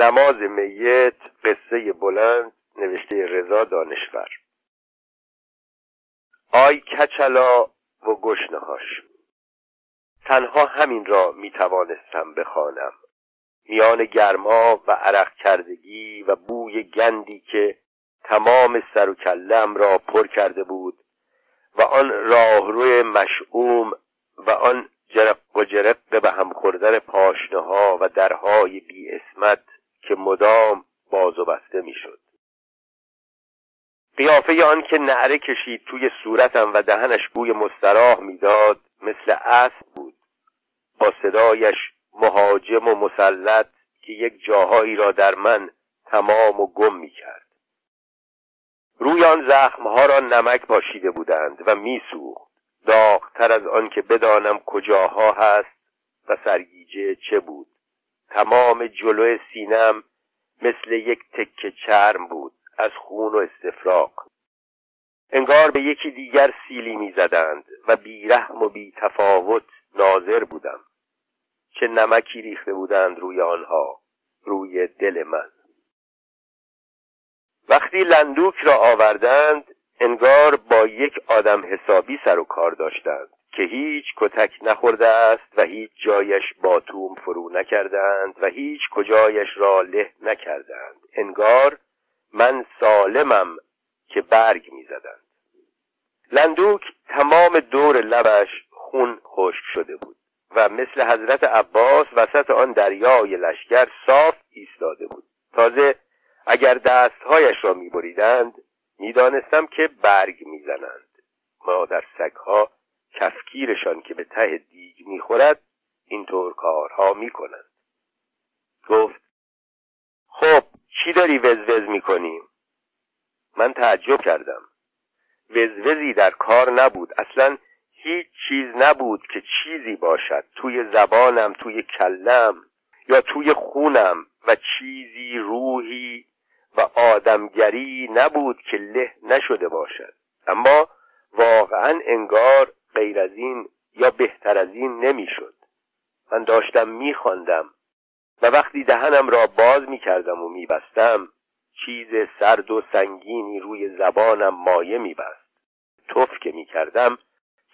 نماز میت قصه بلند نوشته رضا دانشور. آی کچلا و گشنهاش تنها همین را می توانستم بخوانم. میان گرما و عرق کردگی و بوی گندی که تمام سر و کلم را پر کرده بود و آن راهروی مشعوم و آن جرق و جرق به هم خوردن پاشنه ها و درهای بی اسمت که مدام باز و بسته می‌شد. قیافه آن که نعره کشید توی صورتم و دهنش بوی مستراح می‌داد مثل اسب بود. با صدایش مهاجم و مسلط که یک جاهایی را در من تمام و گم می کرد روی آن زخمها را نمک پاشیده بودند و میسوخت. داغتر از آن که بدانم کجاها هست و سرگیجه چه بود. تمام جلو سینم مثل یک تکه چرم بود از خون و استفراغ. انگار به یکی دیگر سیلی می‌زدند و بیرحم و بی تفاوت ناظر بودم. چه نمکی ریخته بودند روی آنها روی دل من. وقتی لندوک را آوردند انگار با یک آدم حسابی سر و کار داشتند. که هیچ کتک نخورده است و هیچ جایش باتوم فرو نکردند و هیچ کجایش را له نکردند. انگار من سالمم که برگ می‌زدند. لندوک تمام دور لبش خون خشک شده بود و مثل حضرت عباس وسط آن دریای لشکر صاف ایستاده بود. تازه اگر دستهایش را میبریدند می‌دانستم که برگ می‌زنند. مادر سگها کفگیرشان که به ته دیگ می‌خورد اینطور کارها می‌کنند. گفت خب چی داری وزوز می‌کنیم من تعجب کردم. وزوزی در کار نبود. اصلا هیچ چیز نبود که چیزی باشد. توی زبانم توی کلم یا توی خونم. و چیزی روحی و آدمگری نبود که له نشده باشد. اما واقعا انگار غیر از این یا بهتر از این نمی‌شد. من داشتم میخواندم و وقتی دهنم را باز می‌کردم و میبستم چیز سرد و سنگینی روی زبانم مایه میبست. توف که می‌کردم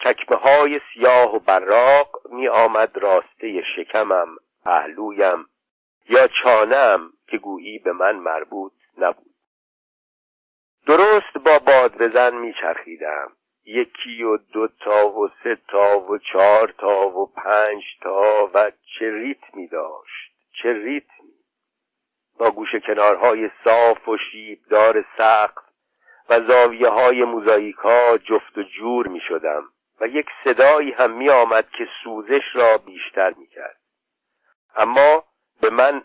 چکمه های سیاه و براق می آمد راسته شکمم پهلویم یا چانم که گویی به من مربوط نبود. درست با باد بزن میچرخیدم. یکی و دو تا و سه تا و چهار تا و پنج تا و چه ریتمی داشت چه ریتمی؟ با گوش کنارهای صاف و شیبدار سقف و زاویه های موزاییک ها جفت و جور می شدم و یک صدایی هم می آمد که سوزش را بیشتر می کرد اما به من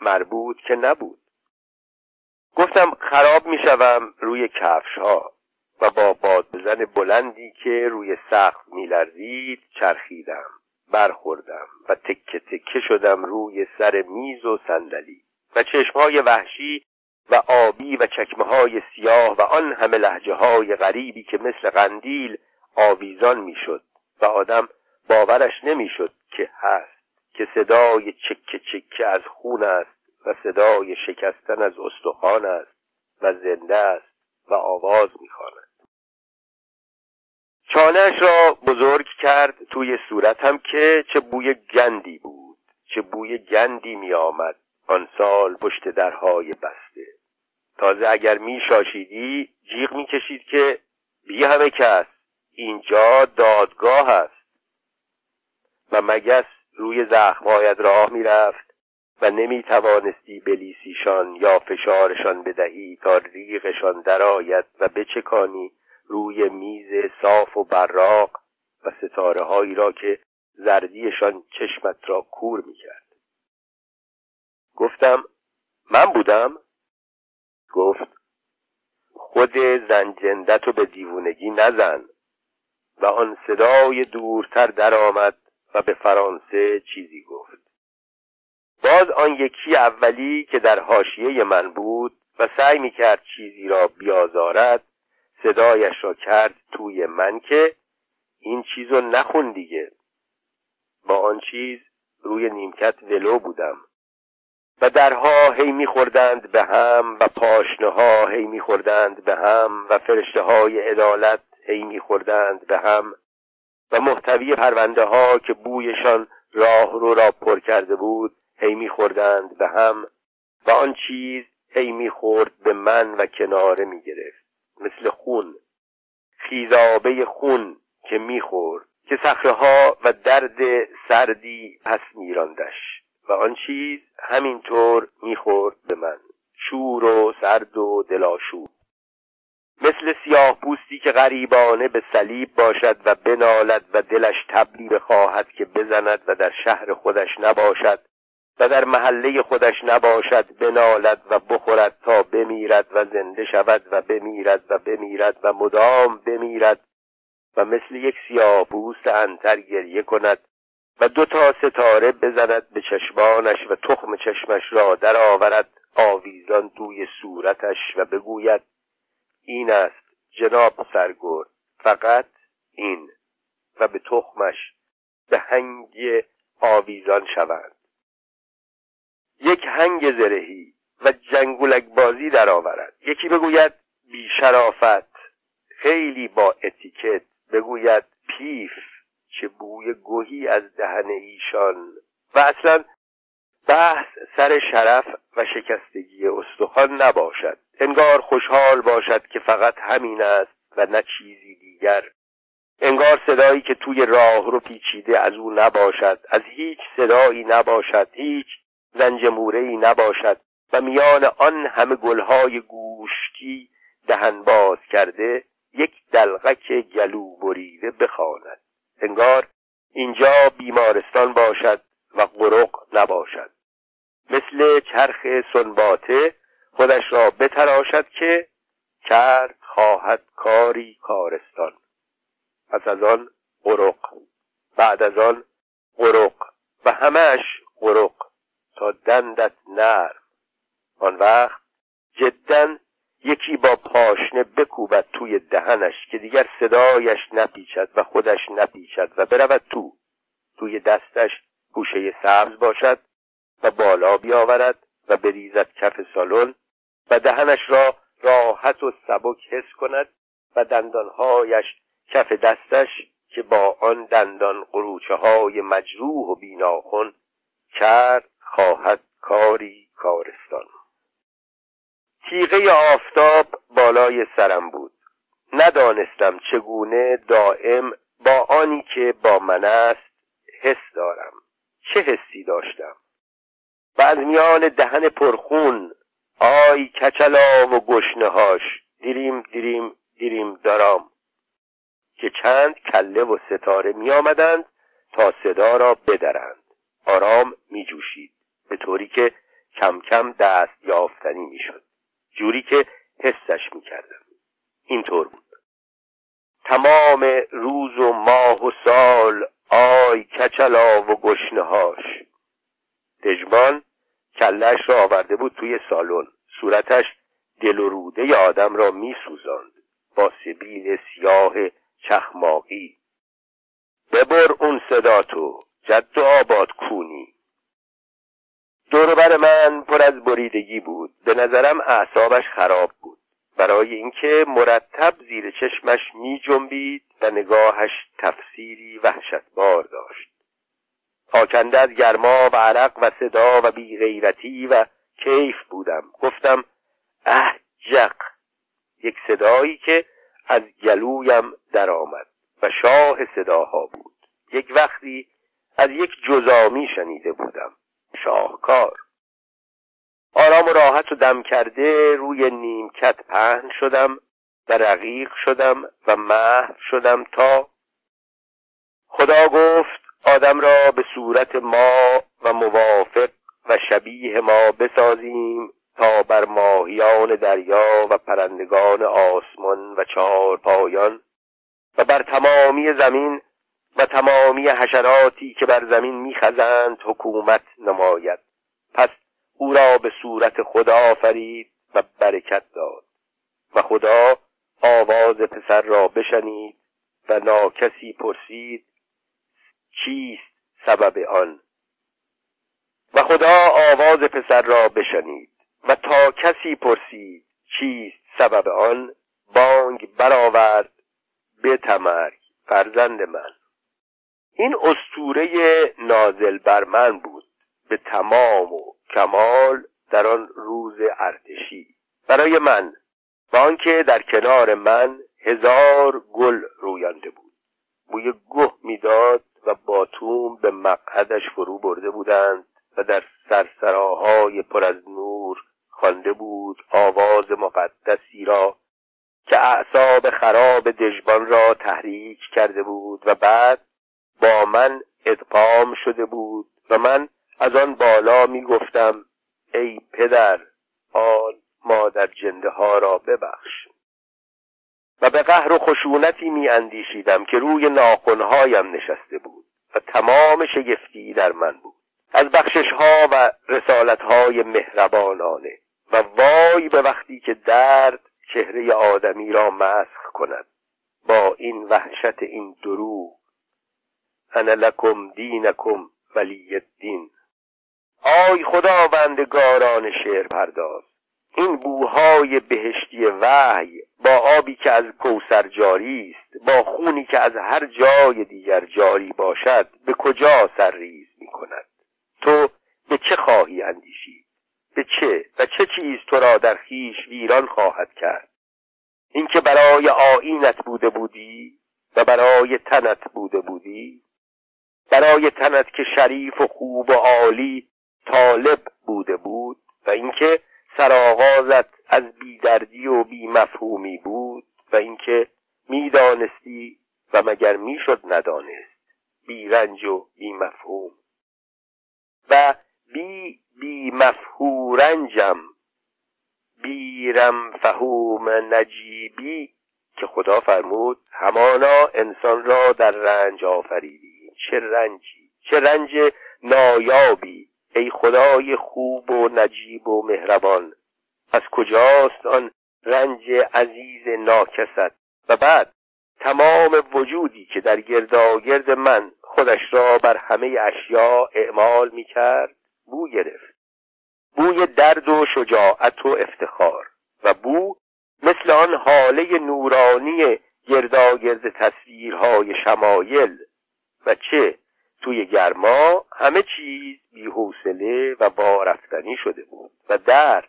مربوط که نبود. گفتم خراب می شوم روی کفش ها و با باد بزن بلندی که روی سقف می لرزید چرخیدم برخوردم و تکه تکه شدم روی سر میز و صندلی و چشمهای وحشی و آبی و چکمه های سیاه و آن همه لحجه های غریبی که مثل قندیل آویزان می‌شد و آدم باورش نمی‌شد که هست که صدای چکه چکه از خون است و صدای شکستن از استخوان است و زنده است و آواز می‌خواند. چانهش را بزرگ کرد توی صورتم که چه بوی گندی بود چه بوی گندی می آمد آن سال پشت درهای بسته. تازه اگر می شاشیدی جیغ می کشید که بی همه کس اینجا دادگاه است. و مگس روی زخمهایت راه می‌رفت و نمی توانستی بلیسیشان یا فشارشان بدهی تا ریغشان درآید و بچکانی روی میز صاف و براق و ستاره هایی را که زردیشان چشمت را کور می‌کرد. گفتم من بودم؟ گفت خود زنجندت رو به دیوونگی نزن و آن صدای دورتر درآمد و به فرانسه چیزی گفت. باز آن یکی اولی که در حاشیه من بود و سعی می کرد چیزی را بیازارد صدایش را کرد توی من که این چیزو نخون دیگه. با آن چیز روی نیمکت ولو بودم. و درها هی میخوردند به هم و پاشنه ها هی میخوردند به هم و فرشته های عدالت هی میخوردند به هم و محتوی پرونده ها که بویشان راه رو را پر کرده بود هی میخوردند به هم و آن چیز هی می‌خورد به من و کناره می‌گرفت. مثل خون خیزابه خون که می‌خورد که ها و درد سردی پس میراندش. و آن چیز همینطور می‌خورد به من شور و سرد و دلاشوب مثل سیاه پوستی که غریبانه به صلیب باشد و بنالد و دلش تبلی بخواهد که بزند و در شهر خودش نباشد و در محله خودش نباشد بنالد و بخورد تا بمیرد و زنده شود و بمیرد و بمیرد و مدام بمیرد و مثل یک سیاه پوست انتر گریه کند و دو تا ستاره بزند به چشمانش و تخم چشمش را درآورد آویزان دوی صورتش و بگوید این است جناب سرگرد فقط این. و به تخمش به هنگ آویزان شوند. یک هنگ زرهی و جنگولک بازی درآورد. یکی بگوید بیشرافت. خیلی با اتیکت بگوید پیف چه بوی گوهی از دهن ایشان. و اصلا بحث سر شرف و شکستگی استخوان نباشد. انگار خوشحال باشد که فقط همین است و نه چیزی دیگر. انگار صدایی که توی راه رو پیچیده از او نباشد. از هیچ صدایی نباشد. هیچ زنجموره ای نباشد و میان آن همه گلهای گوشتی دهن باز کرده یک دلغک گلو بریده بخواند. انگار اینجا بیمارستان باشد و قرق نباشد. مثل چرخ سنباته خودش را بتراشد که کرد خواهد کاری کارستان. پس از آن قرق بعد از آن قرق و همش قرق تا دندت نرم. آن وقت جدا یکی با پاشنه بکوبد توی دهنش که دیگر صدایش نپیچد و خودش نپیچد و برود تو. توی دستش گوشه سبز باشد و بالا بیاورد و بریزد کف سالن و دهنش را راحت و سبک حس کند و دندانهایش کف دستش که با آن دندان قروچه های مجروح و بیناخن کرد خواهد کاری کارستان. تیغه آفتاب بالای سرم بود. ندانستم چگونه دائم با آنی که با من است حس دارم. چه حسی داشتم؟ و از میان دهن پرخون آی کچلا و گشنهاش دیریم دیریم دیریم دارم که چند کله و ستاره می آمدند تا صدا را بدرند. آرام می جوشید به طوری که کم کم دست یافتنی می شد جوری که حسش می کردم اینطور بود. تمام روز و ماه و سال آی کچلا و گشنهاش دژمان کلش را آورده بود توی سالن. صورتش دل و روده آدم را می سوزاند با سبیل سیاه چخماقی. ببر اون صدا تو جد آباد کونی. دوربر من پر از بریدگی بود. به نظرم اعصابش خراب بود. برای اینکه مرتب زیر چشمش می جنبید و نگاهش تفسیری وحشتبار داشت. آکنده از گرما و عرق و صدا و بیغیرتی و کیف بودم. گفتم اه جق. یک صدایی که از گلویم درآمد و شاه صداها بود. یک وقتی از یک جزامی شنیده بودم. شاهکار. آرام و راحت و دم کرده روی نیمکت پهن شدم و رقیق شدم و محو شدم تا خدا گفت آدم را به صورت ما و موافق و شبیه ما بسازیم تا بر ماهیان دریا و پرندگان آسمان و چهار پایان و بر تمامی زمین و تمامی حشراتی که بر زمین میخزند حکومت نماید. پس او را به صورت خدا آفرید و برکت داد و خدا آواز پسر را بشنید و ناکسی پرسید چیست سبب آن؟ و خدا آواز پسر را بشنید و تا کسی پرسید چیست سبب آن بانگ برآورد به تمرگ فرزند من. این استوره نازل بر من بود به تمام و کمال در آن روز ارتشی. برای من و آنکه در کنار من هزار گل رویانده بود. بوی گه می‌داد و باتوم به مقعدش فرو برده بودند و در سرسراهای پر از نور خوانده بود آواز مقدسی را که اعصاب خراب دژبان را تحریک کرده بود و بعد با من ادغام شده بود و من از آن بالا می گفتم ای پدر آن مادر جنده ها را ببخش. و به قهر و خشونتی می اندیشیدم که روی ناخنهایم نشسته بود و تمام شگفتی در من بود. از بخشش ها و رسالت های مهربانانه. و وای به وقتی که درد چهره آدمی را مسخ کند. با این وحشت این دروغ انا لکم دینکم ولی الدین. آی خداوندگاران شعر پرداز این بوهای بهشتی وحی با آبی که از کوسر جاری است با خونی که از هر جای دیگر جاری باشد به کجا سرریز می کند؟ تو به چه خواهی اندیشید؟ به چه و چه چیز تو را در خیش ویران خواهد کرد؟ اینکه برای آینت بوده بودی و برای تنت بوده بودی؟ برای تنت که شریف و خوب و عالی طالب بوده بود و اینکه سرآغازت از بیدردی و بیمفهومی بود و اینکه می‌دانستی و مگر می‌شد ندانست. بیرنج و بیمفهوم. و بی بی مفهورنجم بیرم فهوم نجیبی که خدا فرمود همانا انسان را در رنج آفریدی چه رنجی چه رنج نایابی ای خدای خوب و نجیب و مهربان. از کجاست آن رنج عزیز ناکست؟ و بعد تمام وجودی که در گرداگرد من خودش را بر همه اشیا اعمال می کرد بو گرفت. بوی درد و شجاعت و افتخار. و بو مثل آن حاله نورانی گرداگرد تصویرهای شمایل و چه؟ توی گرما همه چیز بیحوصله و وارفتنی شده بود. و درد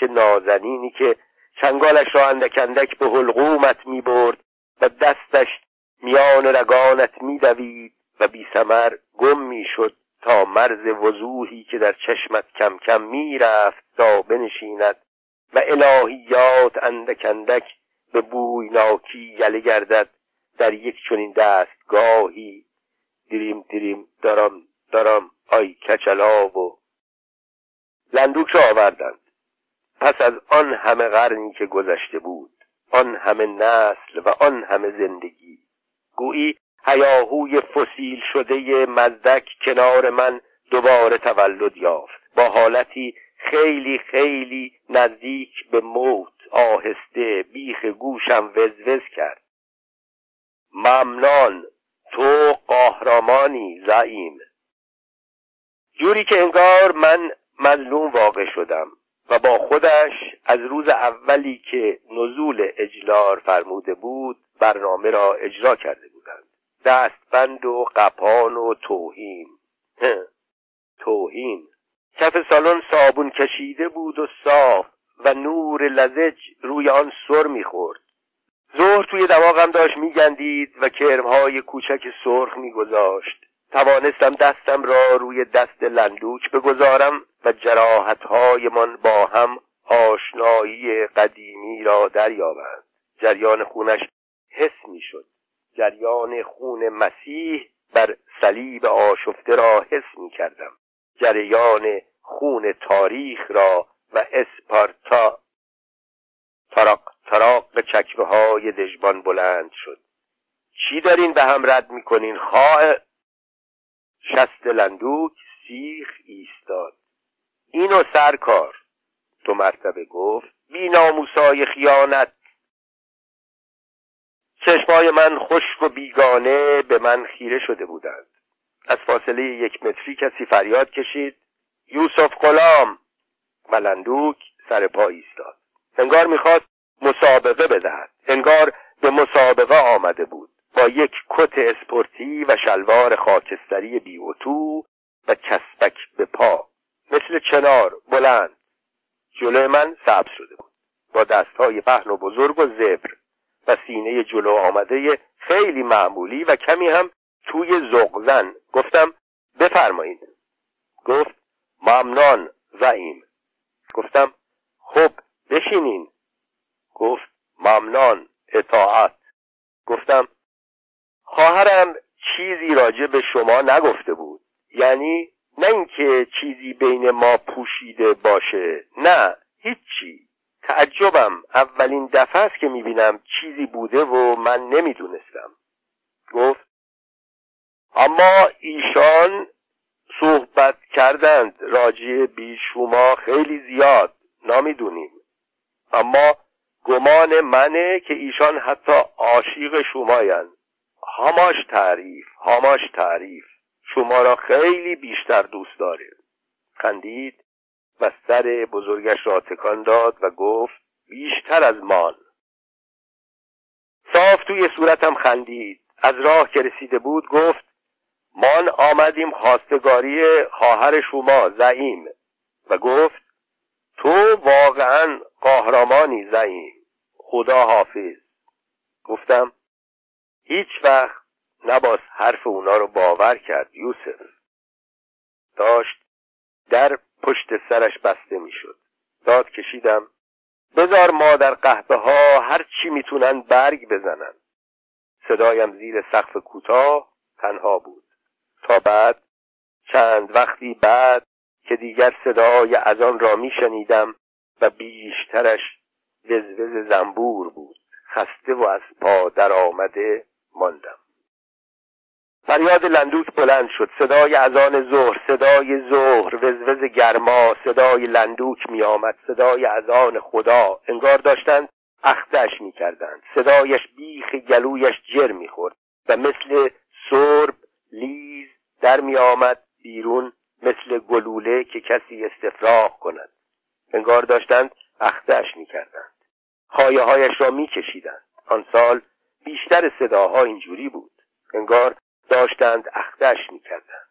چه نازنینی که چنگالش را اندک اندک به حلقومت می برد و دستش میان رگانت میدوید و بی سمر گم می‌شد تا مرز وضوحی که در چشمت کم کم می‌رفت تا بنشیند و الهیات اندک اندک به بویناکی یله گردد در یک چنین دستگاهی. دیریم دیریم دارم دارم آی کچلا و لندوک را آوردند. پس از آن همه قرنی که گذشته بود آن همه نسل و آن همه زندگی گویی هیاهوی فسیل شده مزدک کنار من دوباره تولد یافت. با حالتی خیلی خیلی نزدیک به موت آهسته بیخ گوشم وزوز کرد. ممنان تو قهرمانی زعیم. جوری که انگار من مظلوم واقع شدم و با خودش از روز اولی که نزول اجلار فرموده بود برنامه را اجرا کرده بودند. دستبند و قپان و توهین. توهین. کف سالن صابون کشیده بود و صاف و نور لزج روی آن سر می‌خورد. ظهر توی دماغم داشت میگندید و کرمهای کوچک سرخ میگذاشت. توانستم دستم را روی دست لندوک بگذارم و جراحتهایمان با هم آشنایی قدیمی را دریابند. جریان خونش حس می‌شد. جریان خون مسیح بر صلیب آشفته را حس می کردم جریان خون تاریخ را و اسپارتا چکمه های دژبان بلند شد. چی دارین به هم رد می‌کنین؟ خواه شست لندوک سیخ ایستاد. اینو سرکار تو مرتبه گفت بی ناموسای خیانت. چشمای من خشک و بیگانه به من خیره شده بودند. از فاصله یک متری کسی فریاد کشید یوسف غلام. ملندوک سر پا ایستاد. انگار می‌خواست مسابقه بدهد. انگار به مسابقه آمده بود. با یک کت اسپورتی و شلوار خاکستری بی و کسبک به پا. مثل چنار بلند. جلو من سبز شده بود. با دستهای پهن و بزرگ و زبر. و سینه جلو آمده خیلی معمولی و کمی هم توی زغزن گفتم بفرمایید. گفت ممنان زعیم. گفتم خب بشینین. گفت ممنان اطاعت. گفتم خواهرم چیزی راجع به شما نگفته بود. یعنی نه اینکه چیزی بین ما پوشیده باشه نه هیچی. تعجبم اولین دفعه است که می‌بینم چیزی بوده و من نمی‌دونستم. گفت اما ایشان صحبت کردند راجع بیشوما خیلی زیاد نمی‌دونیم. اما گمان منه که ایشان حتی عاشق شمایند. هاماش تعریف هاماش تعریف. شما را خیلی بیشتر دوست داره خندید و سر بزرگش را تکان داد و گفت بیشتر از مان. صاف توی صورتم خندید. از راه که رسیده بود گفت مان آمدیم خواستگاری خواهر شما زعیم. و گفت تو واقعا قهرمانی زعیم. خدا حافظ. گفتم هیچ وقت نباس حرف اونا رو باور کرد یوسف. داشت در پشت سرش بسته می‌شد. داد کشیدم بذار ما در قهبه ها هر چی می‌تونن برگ بزنن. صدایم زیر سقف کوتاه تنها بود. تا بعد چند وقتی بعد که دیگر صدای از آن را میشنیدم و بیشترش وزوز زنبور بود. خسته و از پا در آمده ماندم. فریاد لندوک بلند شد. صدای اذان ظهر صدای ظهر وزوز گرما صدای لندوک می آمد صدای اذان خدا. انگار داشتند اختش می کردند صدایش بیخ گلویش جر می خورد و مثل سرب لیز در می آمد بیرون مثل گلوله که کسی استفراغ کند. انگار داشتند اختش می کردند خایه هایش را می کشیدند آن سال بیشتر صداها اینجوری بود. انگار داشتند اختش می‌کردند.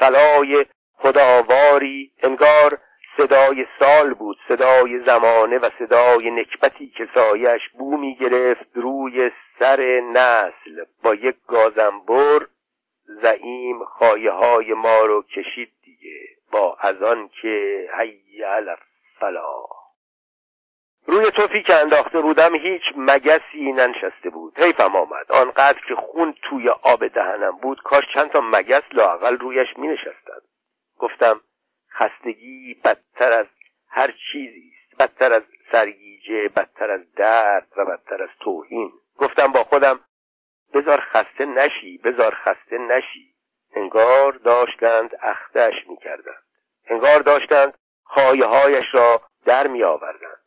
سلای خداواری انگار صدای سال بود. صدای زمانه و صدای نکبتی که سایش بو می گرفت روی سر نسل. با یک گازنبر زعیم خایه های ما رو کشید دیگه. با از آن که حی فلا. روی توفی که انداخته بودم هیچ مگسی ننشسته بود. حیفم آمد. آنقدر که خون توی آب دهنم بود کاش چند تا مگس لاقل رویش می نشستند گفتم خستگی بدتر از هر چیزی است. بدتر از سرگیجه بدتر از درد و بدتر از توهین. گفتم با خودم بذار خسته نشی بذار خسته نشی. انگار داشتند اختش می‌کردند. انگار داشتند خایه هایش را در می آوردند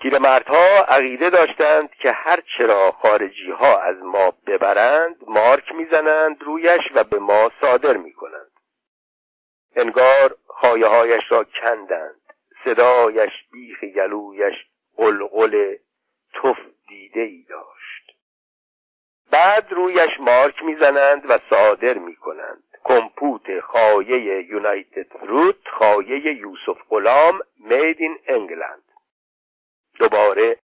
پیرمردها عقیده داشتند که هر چرا خارجی ها از ما ببرند مارک می‌زنند رویش و به ما صادر می‌کنند. انگار خایه هایش را کندند. صدایش بیخ گلویش قلقل تف دیده ای داشت. بعد رویش مارک می‌زنند و صادر می‌کنند. کمپوت خایه یونایتد فروت خایه یوسف غلام مید این انگلند دوباره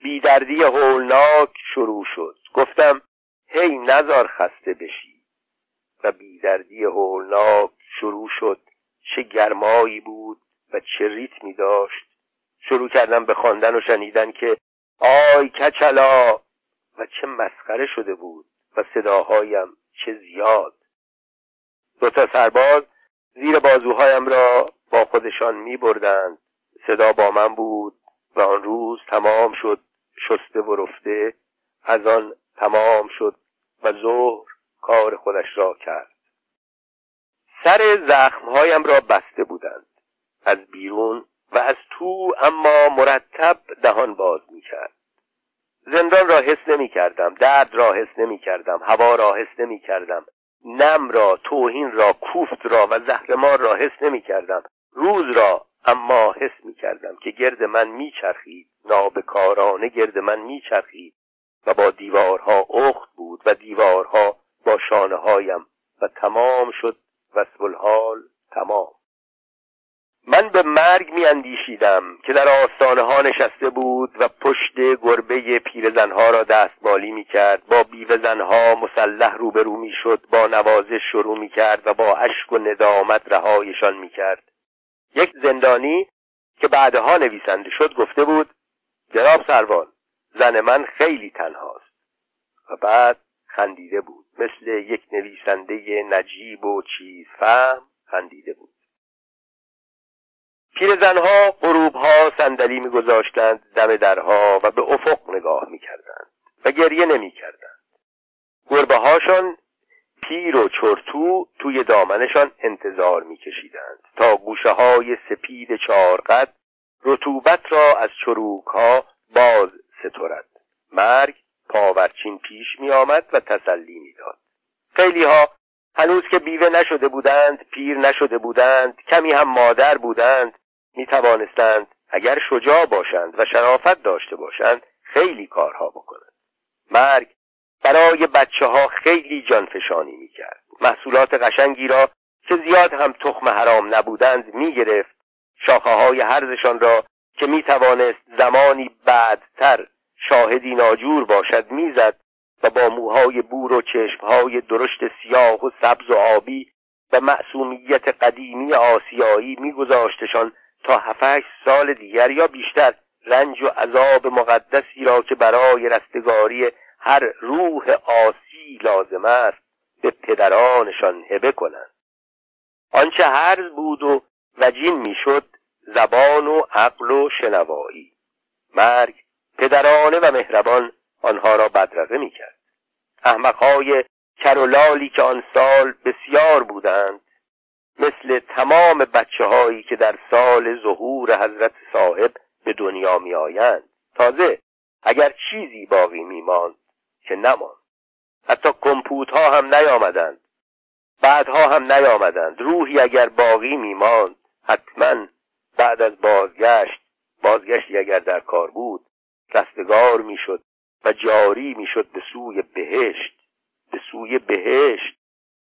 بیدردی هولناک شروع شد. گفتم هی نزار خسته بشی. و بیدردی هولناک شروع شد. چه گرمایی بود و چه ریتمی داشت. شروع کردم به خواندن و شنیدن که آی کچلا! و چه مسخره شده بود و صداهایم چه زیاد. دو تا سرباز زیر بازوهایم را با خودشان می بردند صدا با من بود و آن روز تمام شد شسته و رفته. از آن تمام شد و ظهر کار خودش را کرد. سر زخمهایم را بسته بودند. از بیرون و از تو اما مرتب دهان باز می کرد زندان را حس نمی کردم درد را حس نمی کردم هوا را حس نمی کردم نم را توهین را کوفت را و زهرمار را حس نمی کردم روز را اما حس می کردم که گرد من می چرخید نابکارانه گرد من می چرخید و با دیوارها اخت بود و دیوارها با شانه هایم و تمام شد وصف الحال تمام. من به مرگ می اندیشیدم که در آستانه ها نشسته بود و پشت گربه پیرزنها را دستمالی می کرد با بیوه زنها مسلح روبرو می شد با نوازش شروع می کرد و با اشک و ندامت رهایشان می کرد یک زندانی که بعدها نویسنده شد گفته بود جناب سروان زن من خیلی تنهاست. و بعد خندیده بود. مثل یک نویسنده نجیب و چیز فهم خندیده بود. پیرزنها غروبها صندلی میگذاشتند دم درها و به افق نگاه می‌کردند و گریه نمی‌کردند. گربه هاشان پیر و چرتو توی دامنشان انتظار میکشیدند تا گوشه های سپید چارقد رطوبت را از چروک ها باز سترد. مرگ پاورچین پیش می آمد و تسلی می‌داد. خیلی ها هنوز که بیوه نشده بودند پیر نشده بودند کمی هم مادر بودند می توانستند اگر شجاع باشند و شرافت داشته باشند خیلی کارها بکنند. مرگ برای بچه ها خیلی جانفشانی می کرد محصولات قشنگی را که زیاد هم تخم حرام نبودند می گرفت شاخه های هرزشان را که می توانست زمانی بعدتر شاهدی ناجور باشد می‌زد و با موهای بور و چشمهای درشت سیاه و سبز و آبی و معصومیت قدیمی آسیایی میگذاشتشان تا هفتش سال دیگر یا بیشتر رنج و عذاب مقدسی را که برای رستگاری هر روح آسی لازم است به پدرانشان هبه کنند. آنچه هرز بود و وجین می‌شد زبان و عقل و شنوایی. مرگ پدرانه و مهربان آنها را بدرقه می‌کرد. احمقهای کرولالی که آن سال بسیار بودند مثل تمام بچه هایی که در سال ظهور حضرت صاحب به دنیا می آیند تازه اگر چیزی باقی می ماند که نماند. حتی کمپوت ها هم نیامدند. بعدها هم نیامدند. روحی اگر باقی می ماند حتما بعد از بازگشت بازگشتی اگر در کار بود رستگار می‌شد و جاری می‌شد به سوی بهشت. به سوی بهشت.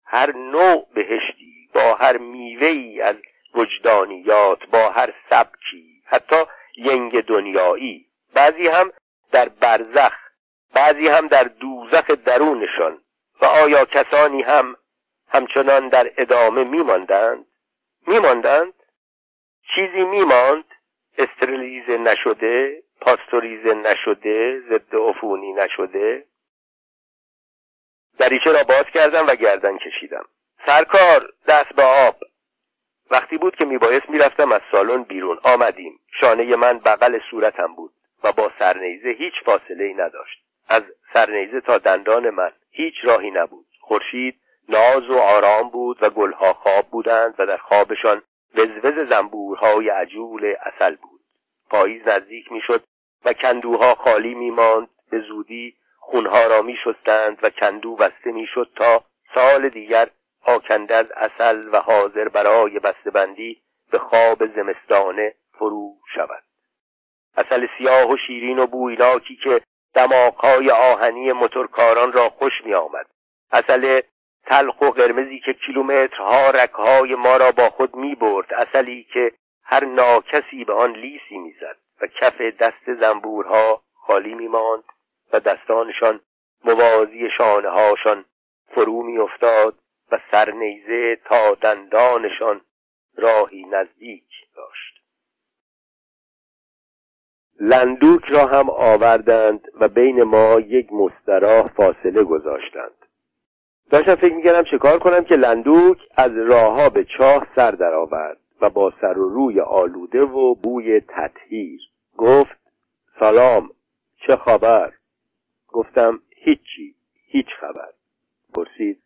هر نوع بهشتی با هر میوه ای از وجدانیات با هر سبکی حتی ینگ دنیایی. بعضی هم در برزخ بعضی هم در دوزخ درونشان. و آیا کسانی هم همچنان در ادامه میماندند؟ میماندند؟ چیزی میماند. استرلیزه نشده پاستوریزه نشده ضد عفونی نشده. دریچه را باز کردم و گردن کشیدم. سرکار دست به آب. وقتی بود که میبایست می‌رفتم از سالن بیرون. آمدیم. شانه من بغل صورتم بود و با سرنیزه هیچ فاصله ای نداشت. از سرنیزه تا دندان من هیچ راهی نبود. خورشید ناز و آرام بود و گلها خواب بودند و در خوابشان وزوز زنبورهای عجول اصل بود. پاییز نزدیک می‌شد و کندوها خالی میماند. به زودی خونها را میشستند و کندو بسته می‌شد تا سال دیگر آکنده از اصل و حاضر برای بستهبندی به خواب زمستانه فرو شود. اصل سیاه و شیرین و بویناکی که دماغهای آهنی موتورکاران را خوش می آمد اصل تلخ و قرمزی که کیلومترها رکهای ما را با خود می برد اصلی که هر ناکسی به آن لیسی می‌زد و کف دست زنبورها خالی میماند و دستانشان موازی شانه هاشان فرو میافتاد و سرنیزه تا دندانشان راهی نزدیک داشت. لندوک را هم آوردند و بین ما یک مستراح فاصله گذاشتند. داشتم فکر می‌کردم چه کار کنم که لندوک از راهها به چاه سر درآورد و با سر و روی آلوده و بوی تطهیر گفت سلام چه خبر؟ گفتم هیچی هیچ خبر. پرسید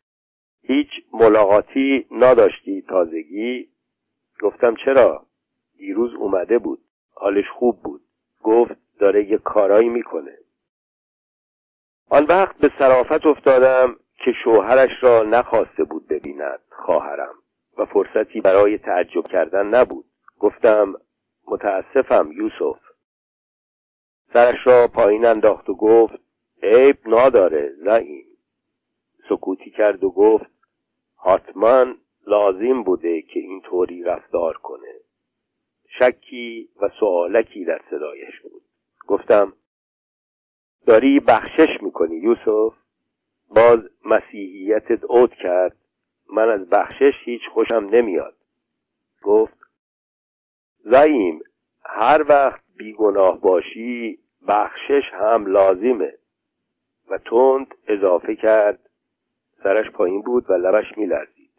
هیچ ملاقاتی نداشتی تازگی. گفتم چرا؟ دیروز اومده بود. حالش خوب بود. گفت داره یه کارایی می‌کنه. آن وقت به صرافت افتادم که شوهرش را نخواسته بود ببیند خواهرم. و فرصتی برای تعجب کردن نبود. گفتم متاسفم یوسف. سرش را پایین انداخت و گفت عیب ناداره زعیم. سکوتی کرد و گفت حتما لازم بوده که اینطوری رفتار کنه. شکی و سوالکی در صدایش بود. گفتم داری بخشش می‌کنی یوسف؟ باز مسیحیتت عود کرد. من از بخشش هیچ خوشم نمیاد. گفت زعیم هر وقت بیگناه باشی بخشش هم لازمه. و تند اضافه کرد سرش پایین بود و لبش میلرزید.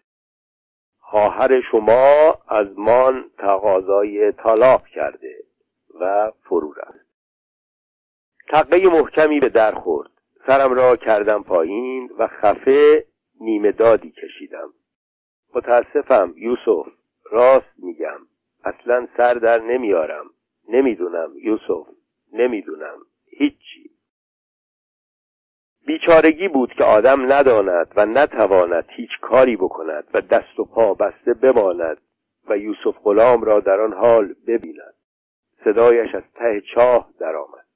خواهر شما از مان تقاضای طلاق کرده و فرو رفت. تقه محکمی به در خورد. سرم را کردم پایین و خفه نیمه دادی کشیدم. متاسفم یوسف. راست میگم. اصلا سر در نمیارم. نمی‌دونم یوسف. نمی‌دونم. هیچی. بیچارگی بود که آدم نداند و نتواند هیچ کاری بکند و دست و پا بسته بماند و یوسف غلام را در آن حال ببیند. صدایش از ته چاه درآمد.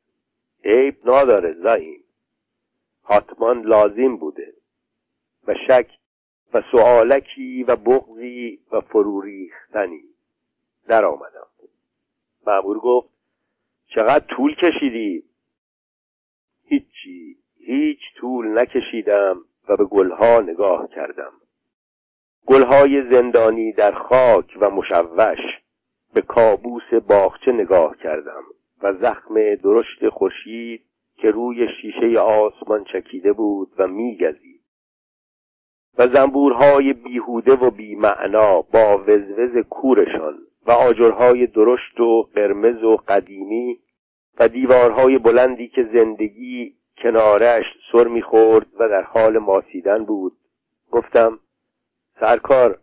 عیب ناداره زعیم. حتمان لازم بوده. و شک و سوالکی و بغضی و فروریختنی در آمدم معمور گفت چقدر طول کشیدی؟ هیچی. هیچ طول نکشیدم و به گلها نگاه کردم. گلهای زندانی در خاک و مشوش به کابوس باغچه نگاه کردم و زخم درشت خورشید که روی شیشه آسمان چکیده بود و میگزید. و زنبورهای بیهوده و بیمعنا با وزوز کورشان و آجرهای درشت و قرمز و قدیمی و دیوارهای بلندی که زندگی کنارش سر می‌خورد و در حال ماسیدن بود. گفتم سرکار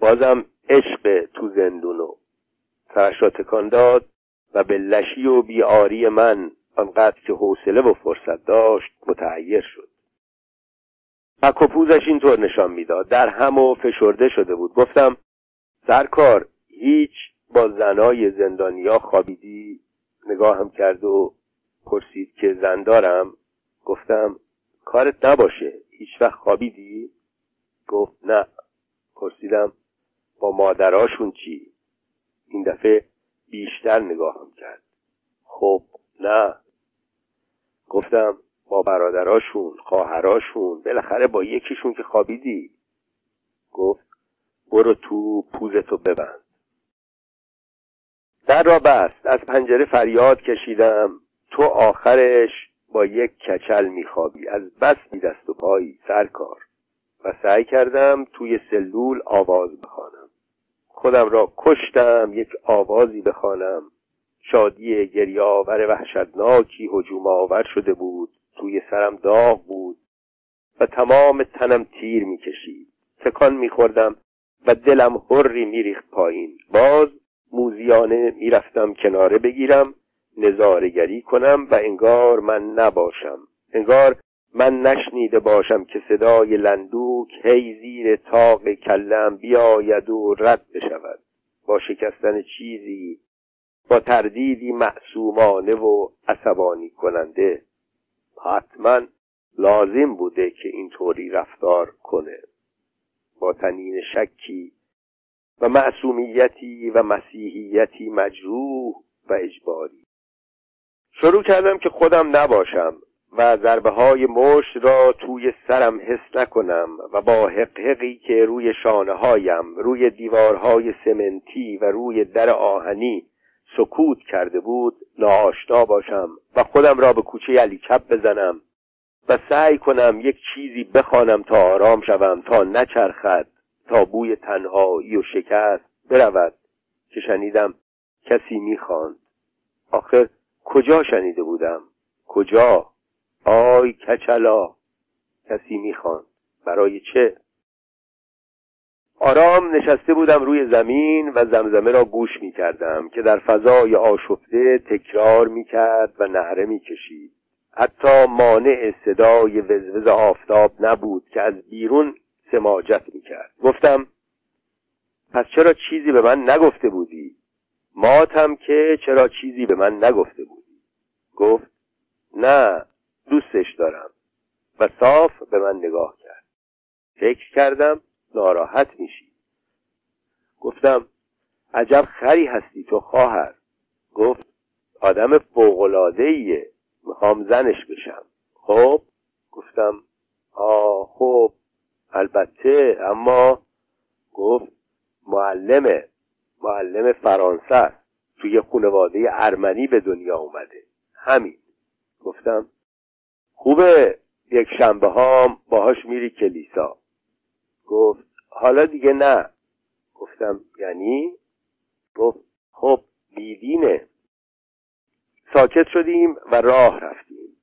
بازم عشق تو زندونو سرش را تکان داد و به لشی و بیاری من آنقدر که حوصله و فرصت داشت متعیر شد. پک و پوزش اینطور نشان می‌داد. در هم و فشرده شده بود. گفتم سرکار هیچ با زنای زندانیا خوابیدی؟ نگاهم کرد و پرسید که زن دارم؟ گفتم کارت نباشه. هیچ وقت خوابیدی؟ گفت نه. پرسیدم با مادراشون چی؟ این دفعه بیشتر نگاهم کرد. خب نه. گفتم با برادراشون خواهراشون بالاخره با یکیشون که خوابیدی. گفت برو تو پوزتو ببند. در را بست. از پنجره فریاد کشیدم. تو آخرش با یک کچل میخوابی. از بس بی دست و پایی سرکار و سعی کردم توی سلول آواز بخوانم. خودم را کشتم یک آوازی بخوانم. شادی گریاور وحشتناکی هجوم آور شده بود. توی سرم داغ بود. و تمام تنم تیر می‌کشید. تکان میخوردم و دلم حری میریخت پایین. باز موزیانه می‌رفتم کناره بگیرم. نظارگری کنم و انگار من نباشم. انگار من نشنیده باشم که صدای لندوک هی زیر تاق کلم بیاید و رد بشود. با شکستن چیزی با تردیدی معصومانه و عصبانی کننده حتما لازم بوده که اینطوری رفتار کنه. با تنین شکی و معصومیتی و مسیحیتی مجروح و اجباری. شروع کردم که خودم نباشم و ضربه های مشت را توی سرم حس نکنم و با حقحقی که روی شانه هایم روی دیوارهای سمنتی و روی در آهنی سکوت کرده بود ناآشنا باشم و خودم را به کوچه علی چپ بزنم و سعی کنم یک چیزی بخوانم تا آرام شوم تا نچرخد تا بوی تنهایی و شکست برود که شنیدم کسی می‌خواند. آخر کجا شنیده بودم؟ کجا؟ آی کچلا! کسی می‌خواند. برای چه؟ آرام نشسته بودم روی زمین و زمزمه را گوش می‌کردم که در فضای آشفته تکرار می‌کرد و نهره می‌کشید. حتی مانع صدای وزوز آفتاب نبود که از بیرون سماجت می‌کرد. گفتم پس چرا چیزی به من نگفته بودی؟ ماتم که چرا چیزی به من نگفته بودی؟ گفت نه دوستش دارم. و صاف به من نگاه کرد. فکر کردم ناراحت میشی. گفتم عجب خری هستی تو خواهر. گفت آدم فوقلادهیه می‌خوام زنش بشم. خب؟ گفتم آه خب البته اما گفت معلمه. معلم فرانسه است. توی خانواده ارمنی به دنیا اومده. همین. گفتم خوبه. یک شنبه ها باهاش میری کلیسا. گفت حالا دیگه نه. گفتم یعنی؟ گفت خب بیدینه ساکت شدیم و راه رفتیم.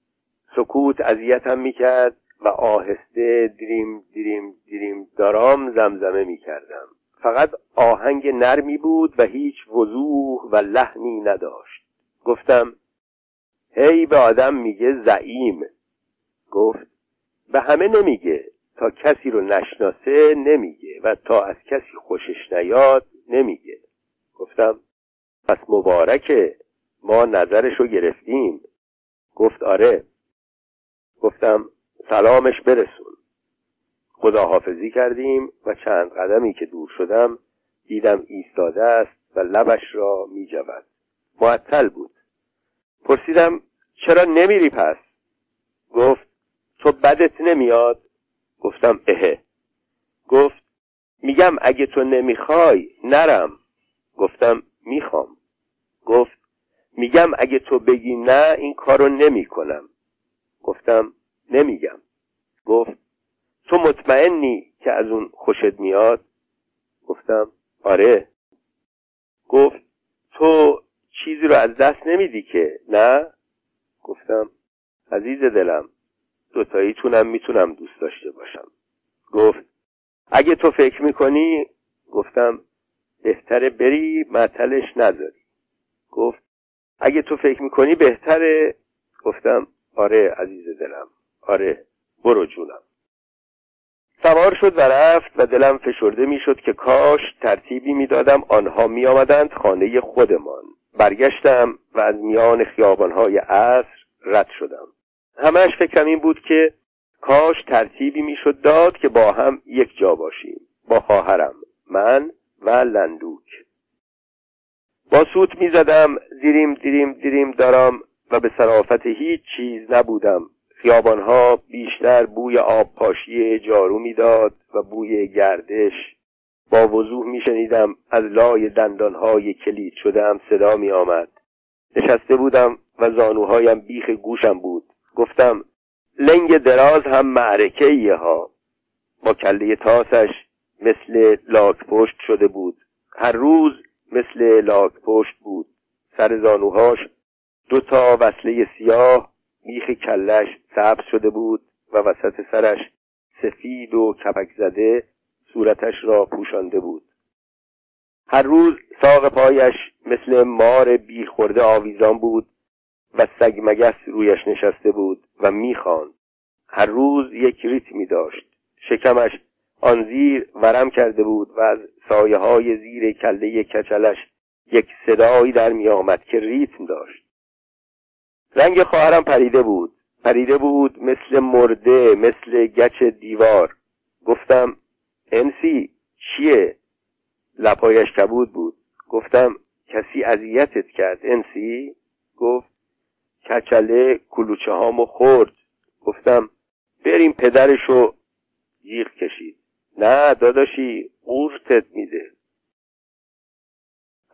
سکوت اذیتم می‌کرد و آهسته دیریم دیریم دیریم دارام زمزمه می‌کردم. فقط آهنگ نرمی بود و هیچ وضوح و لحنی نداشت. گفتم هی به آدم میگه زعیم. گفت به همه نمیگه. تا کسی رو نشناسه نمیگه و تا از کسی خوشش نیاد نمیگه. گفتم پس مبارکه ما نظرش رو گرفتیم. گفت آره. گفتم سلامش برسون. خداحافظی کردیم و چند قدمی که دور شدم دیدم ایستاده است و لبش را می جود معطل بود. پرسیدم چرا نمیری پس؟ گفت تو بدت نمیاد؟ گفتم اهه. گفت میگم اگه تو نمی‌خوای نرم. گفتم می‌خوام. گفت میگم اگه تو بگی نه این کارو نمی‌کنم. گفتم نمیگم. گفت تو مطمئنی که از اون خوشت میاد؟ گفتم آره. گفت تو چیزی رو از دست نمیدی که نه؟ گفتم عزیز دلم دوتاییتونم می‌تونم دوست داشته باشم. گفت اگه تو فکر می‌کنی؟ گفتم بهتره بری معطلش نداری گفت اگه تو فکر می‌کنی بهتره؟ گفتم آره عزیز دلم آره برو جونم. سوار شد و رفت و دلم فشرده می‌شد که کاش ترتیبی می‌دادم آنها میآمدند خانه خودمان. برگشتم و از میان خیابانهای عصر رد شدم. همش فکرم این بود که کاش ترتیبی می‌شد داد که با هم یک جا باشیم. با خواهرم من و لندوک. با سوت می‌زدم دیریم دیریم دیریم دارم و به صرافت هیچ چیز نبودم. خیابانها بیشتر بوی آب پاشی جارو می‌داد و بوی گردش. با وضوح میشنیدم از لای دندانهای کلید شدم صدا می آمد نشسته بودم و زانوهایم بیخ گوشم بود. گفتم لنگ دراز هم معرکه ها. با کله تاسش مثل لاک پشت شده بود. هر روز مثل لاک پشت بود. سر زانوهاش دو تا وصله سیاه بیخ کلش سبز شده بود و وسط سرش سفید و کپک زده صورتش را پوشانده بود. هر روز ساق پایش مثل مار بیخورده آویزان بود و سگ مگس رویش نشسته بود و می‌خواند. هر روز یک ریتمی داشت. شکمش آن زیر ورم کرده بود و از سایه های زیر کله کچلش یک صدایی در می آمد که ریتم داشت. رنگ خواهرم پریده بود. پریده بود مثل مرده مثل گچ دیوار. گفتم انسی چیه؟ لپایش کبود بود. گفتم کسی اذیتت کرد انسی؟ گفت کچله کلوچه هامو خورد. گفتم بریم پدرشو جیغ کشید. نه داداشی قورتت میده.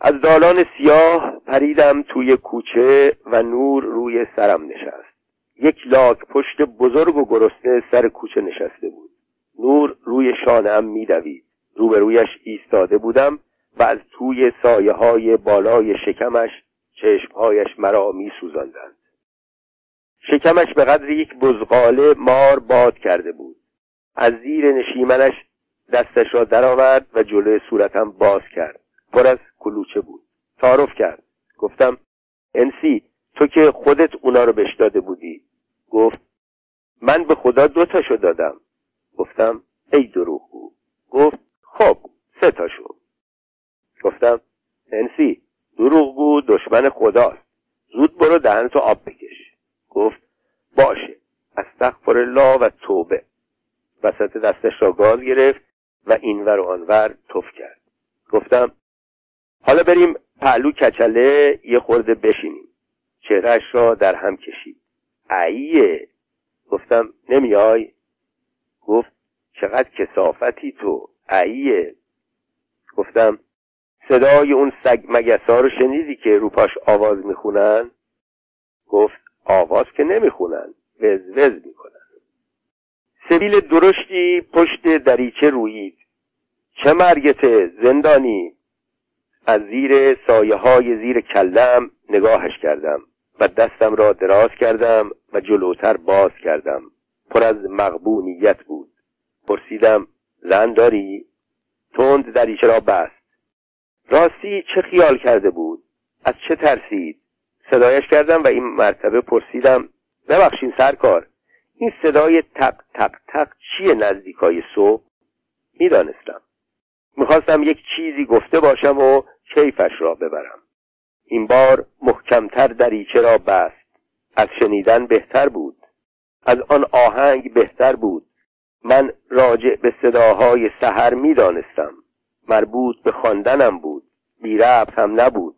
از دالان سیاه پریدم توی کوچه و نور روی سرم نشست. یک لاک پشت بزرگ و گرسنه سر کوچه نشسته بود. نور روی شانهام میدوید. روبرویش ایستاده بودم و از توی سایه های بالای شکمش چشمهایش مرا میسوزاندند. شکمش به قدر یک بزغاله مار باد کرده بود. از زیر نشیمنش دستش را درآورد و جلوی صورتم باز کرد. پر از کلوچه بود. تعارف کرد. گفتم انسی تو که خودت اونا رو بهش داده بودی. گفت من به خدا دو تاشو دادم. گفتم ای دروغگو گفت خب سه تاشو. گفتم انسی دروغگو دشمن خداست. زود برو دهنتو آب بکش. گفت باشه. استغفر الله و توبه. وسط دستش را گاز گرفت و اینور و آنور تف کرد. گفتم حالا بریم پهلو کچله یه خورده بشینیم. چهرش را در هم کشید. ایه گفتم نمیای؟ گفت چقدر کسافتی تو. ایه گفتم صدای اون سگ مگسا رو شنیدی که روپاش آواز می‌خونن؟ گفت آواز که نمی‌خونن. وز وز می‌کنن. سبیل درشتی پشت دریچه رویید چه مرگته زندانی؟ از زیر سایه های زیر کلم نگاهش کردم و دستم را دراز کردم و جلوتر باز کردم پر از مغبونیت بود پرسیدم زن داری؟ تند دریچه را بست راستی چه خیال کرده بود؟ از چه ترسید؟ صدایش کردم و این مرتبه پرسیدم ببخشین سرکار این صدای تق تق تق چیه نزدیکای صبح؟ می‌دانستم می‌خواستم یک چیزی گفته باشم و کیفش را ببرم. این بار محکمتر دریچه را بست. از شنیدن بهتر بود. از آن آهنگ بهتر بود. من راجع به صداهای سحر می‌دانستم مربوط به خواندنم بود. بی هم نبود.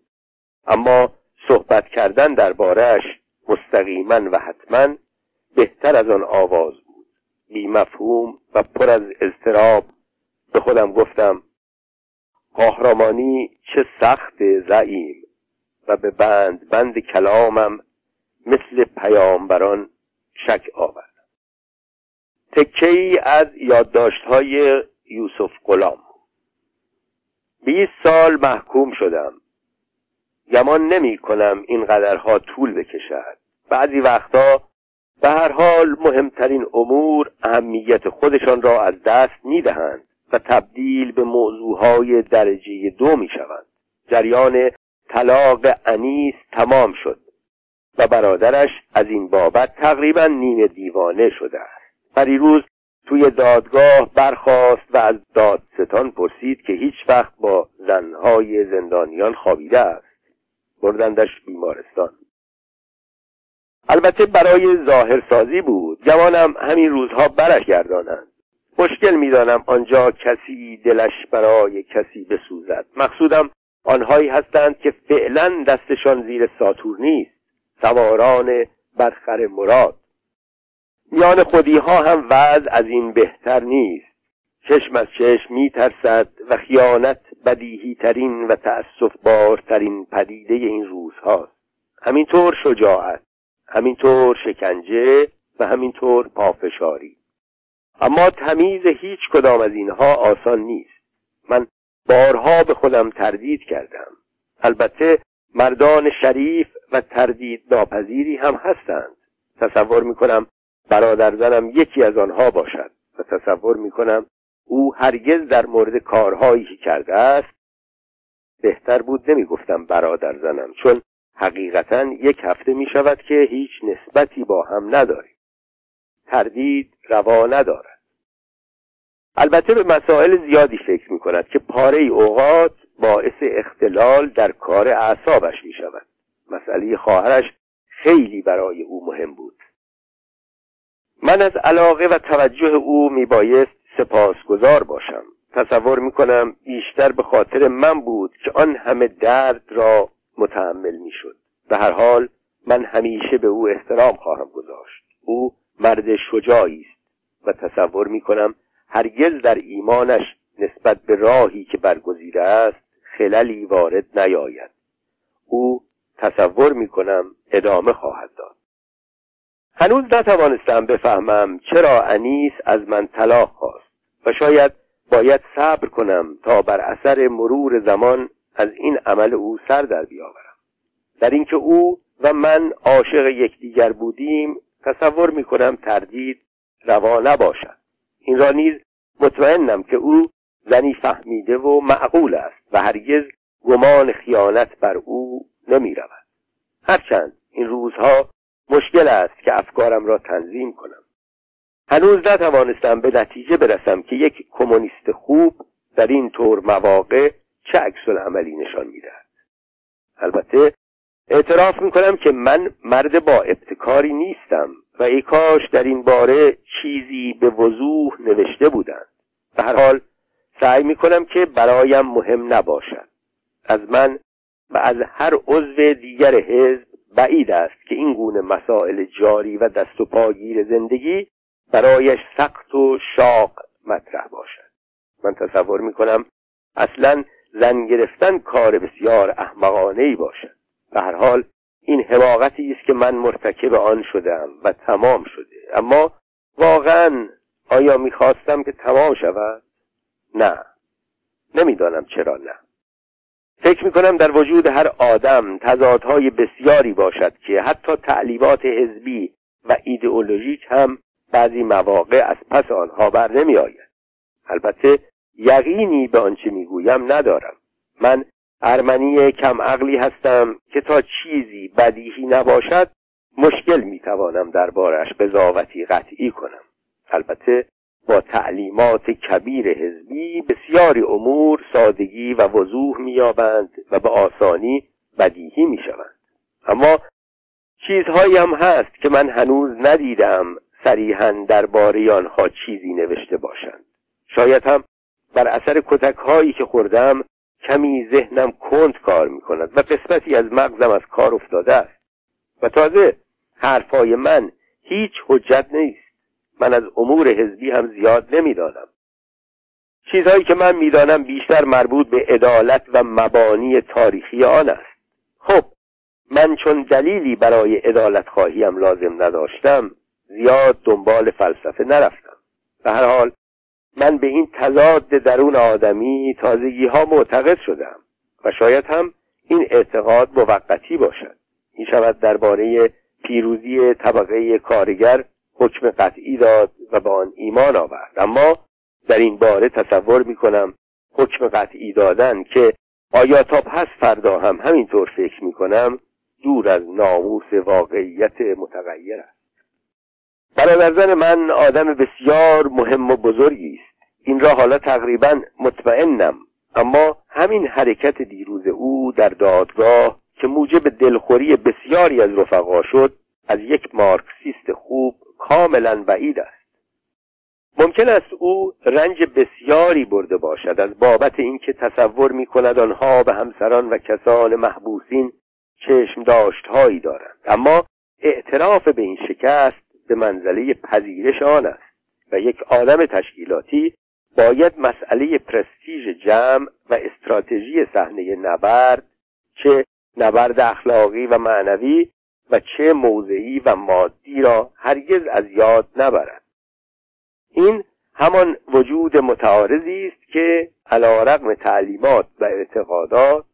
اما صحبت کردن دربارهش مستقیما و حتما بهتر از آن آواز بود. بی مفهوم و پر از اضطراب به خودم گفتم قهرمانی چه سخت زعیم و به بند بند کلامم مثل پیامبران شک آوردم تکه ای از یادداشت‌های یوسف غلام. بیست سال محکوم شدم. گمان نمی کنم این قدرها طول بکشد. بعضی وقتا به هر حال مهمترین امور اهمیت خودشان را از دست می‌دهند. و تبدیل به موضوعهای درجه دو می شوند. جریان طلاق انیس تمام شد و برادرش از این بابت تقریبا نیمه دیوانه شده است. روز توی دادگاه برخاست و از دادستان پرسید که هیچ وقت با زنهای زندانیان خوابیده است. بردندش بیمارستان. البته برای ظاهرسازی بود. جوانم همین روزها برش گردانند. مشکل می‌دانم آنجا کسی دلش برای کسی بسوزد. مقصودم آنهایی هستند که فعلا دستشان زیر ساتور نیست. سواران برخر مراد. میان خودی ها هم وضع از این بهتر نیست. چشم از چشم میترسد و خیانت بدیهی ترین و تأصف بارترین پدیده این روزهاست. همینطور شجاعت همینطور شکنجه و همینطور پافشاری. اما تمیز هیچ کدام از اینها آسان نیست. من بارها به خودم تردید کردم. البته مردان شریف و تردید ناپذیری هم هستند. تصور می‌کنم برادر زنم یکی از آنها باشد و تصور می‌کنم او هرگز در مورد کارهایی که کرده است بهتر بود نمی‌گفتم برادر زنم چون حقیقتا یک هفته می شود که هیچ نسبتی با هم نداریم. تردید روا ندارد. البته به مسائل زیادی فکر می کند که پاره اوقات باعث اختلال در کار اعصابش می شود مسئله خواهرش خیلی برای او مهم بود. من از علاقه و توجه او می بایست سپاسگزار باشم. تصور می کنم بیشتر به خاطر من بود که آن همه درد را متحمل می شد به هر حال من همیشه به او احترام خواهم گذاشت. او مرد شجاعی است و تصور می کنم هرگز در ایمانش نسبت به راهی که برگزیده است خللی وارد نیاید. او تصور می کنم ادامه خواهد داد. هنوز نتوانستم بفهمم چرا انیس از من طلاق خواست و شاید باید صبر کنم تا بر اثر مرور زمان از این عمل او سر در بیاورم. در اینکه او و من عاشق یکدیگر بودیم تصور می کنم تردید روا نباشد. این را نیز مطمئنم که او زنی فهمیده و معقول است و هرگز گمان خیانت بر او نمی رود هرچند این روزها مشکل است که افکارم را تنظیم کنم. هنوز نتوانستم به نتیجه برسم که یک کمونیست خوب در این طور مواقع چه عکس عملی نشان می‌دهد. البته اعتراف می‌کنم که من مرد با ابتکاری نیستم و ای کاش در این باره چیزی به وضوح نوشته بودند. به هر حال سعی می‌کنم که برایم مهم نباشد. از من و از هر عضو دیگر حزب بعید است که این گونه مسائل جاری و دست و پاگیر زندگی برایش سخت و شاق مطرح باشد. من تصور می‌کنم اصلا زن گرفتن کار بسیار احمقانه ای باشد. به هر حال این حماقتی است که من مرتکب آن شدم و تمام شده. اما واقعا آیا می‌خواستم که تمام شود؟ نه. نمی‌دانم چرا نه. فکر می‌کنم در وجود هر آدم تضادهای بسیاری باشد که حتی تعلیمات حزبی و ایدئولوژیک هم بعضی مواقع از پس آنها بر نمی آید. البته یقینی به آنچه می‌گویم ندارم. من ارمنی کم عقلی هستم که تا چیزی بدیهی نباشد مشکل می‌توانم دربارش قضاوتی قطعی کنم. البته با تعلیمات کبیر حزبی بسیاری امور سادگی و وضوح مییابند و به آسانی بدیهی می‌شوند. اما چیزهایی هم هست که من هنوز ندیدم صریحا درباره آنها چیزی نوشته باشند. شاید هم بر اثر کتک هایی که خوردم کمی ذهنم کند کار می کند و قسمتی از مغزم از کار افتاده است. و تازه حرفهای من هیچ حجت نیست. من از امور حزبی هم زیاد نمی‌دانم. چیزهایی که من می‌دانم بیشتر مربوط به عدالت و مبانی تاریخی آن است. خب من چون دلیلی برای عدالت خواهیم لازم نداشتم زیاد دنبال فلسفه نرفتم. به هر حال من به این تضاد درون آدمی تازگی ها معتقد شدم و شاید هم این اعتقاد موقتی باشد. می شود درباره پیروزی طبقه کارگر حکم قطعی داد و به آن ایمان آورد. اما در این باره تصور می کنم حکم قطعی دادن که آیا تا پس فردا هم همینطور فکر می کنم دور از ناموس واقعیت متغیر است. برادرزن من آدم بسیار مهم و بزرگی است. این را حالا تقریبا مطمئنم. اما همین حرکت دیروز او در دادگاه که موجب دلخوری بسیاری از رفقا شد از یک مارکسیست خوب کاملا بعید است. ممکن است او رنج بسیاری برده باشد. از بابت اینکه تصور می کند آنها به همسران و کسان محبوسین چشم داشتهایی دارند. اما اعتراف به این شکست به منزله پذیرش آن است و یک آدم تشکیلاتی باید مسئله پرستیژ جمع و استراتژی صحنه نبرد چه نبرد اخلاقی و معنوی و چه موضعی و مادی را هرگز از یاد نبرد. این همان وجود متعارضی است که علا رقم تعلیمات و اعتقادات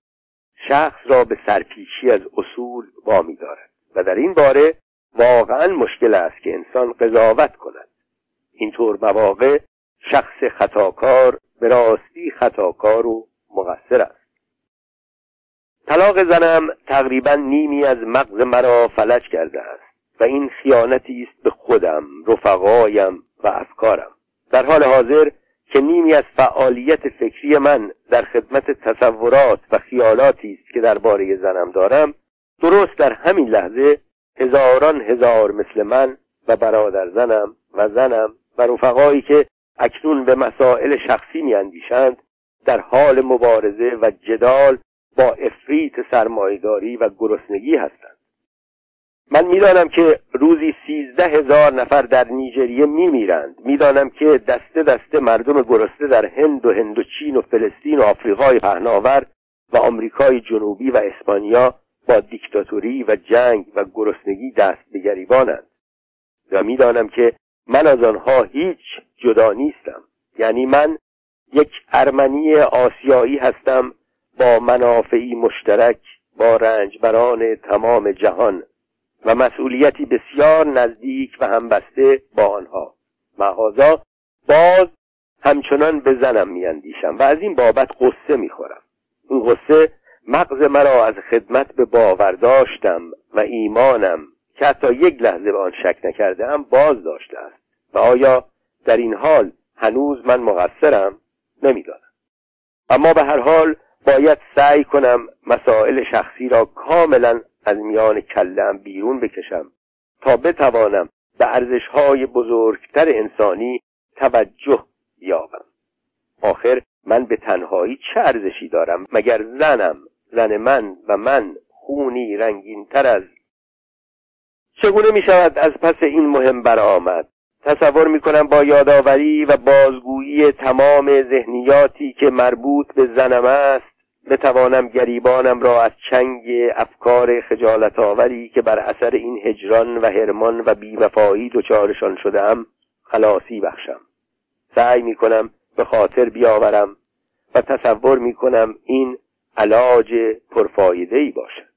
شخص را به سرپیچی از اصول وامی دارد و در این باره واقعا مشکل است که انسان قضاوت کند. اینطور مواقع شخص خطاکار به راستی خطاکار و مقصر است. طلاق زنم تقریبا نیمی از مغز مرا فلج کرده است و این خیانتی است به خودم رفقایم و افکارم. در حال حاضر که نیمی از فعالیت فکری من در خدمت تصورات و خیالاتی است که درباره زنم دارم درست در همین لحظه هزاران هزار مثل من و برادر زنم و زنم و رفقایی که اکنون به مسائل شخصی میاندیشند در حال مبارزه و جدال با افریت سرمایداری و گرسنگی هستند. من می‌دانم که روزی سیزده هزار نفر در نیجریه میمیرند. می‌دانم که دسته دسته مردم گرسنه در هند و هندوچین و فلسطین و آفریقای پهناور و آمریکای جنوبی و اسپانیا با دیکتاتوری و جنگ و گرسنگی دست به گریبانند. و می‌دانم که من از آنها هیچ جدا نیستم. یعنی من یک ارمنی آسیایی هستم با منافعی مشترک با رنجبران تمام جهان و مسئولیتی بسیار نزدیک و همبسته با آنها. مهازا باز همچنان به زنم میاندیشم و از این بابت قصه می‌خورم. اون قصه مغز مرا از خدمت به باور داشتم و ایمانم که حتی یک لحظه به آن شک نکرده هم باز داشته است. و آیا در این حال هنوز من مقصرم؟ نمی‌دانم. اما به هر حال باید سعی کنم مسائل شخصی را کاملا از میان کلم بیرون بکشم تا بتوانم به ارزشهای بزرگتر انسانی توجه بیابم آخر من به تنهایی چه ارزشی دارم مگر زنم زن من و من خونی رنگین تر از چگونه می شود از پس این مهم برآمد؟ تصور می کنم با یادآوری و بازگویی تمام ذهنیاتی که مربوط به زنم است بتوانم گریبانم را از چنگ افکار خجالت آوری که بر اثر این هجران و هرمان و بیوفایی دچارشان شدم خلاصی بخشم. سعی می کنم به خاطر بیاورم و تصور می کنم این علاج پرفایده ای باشد.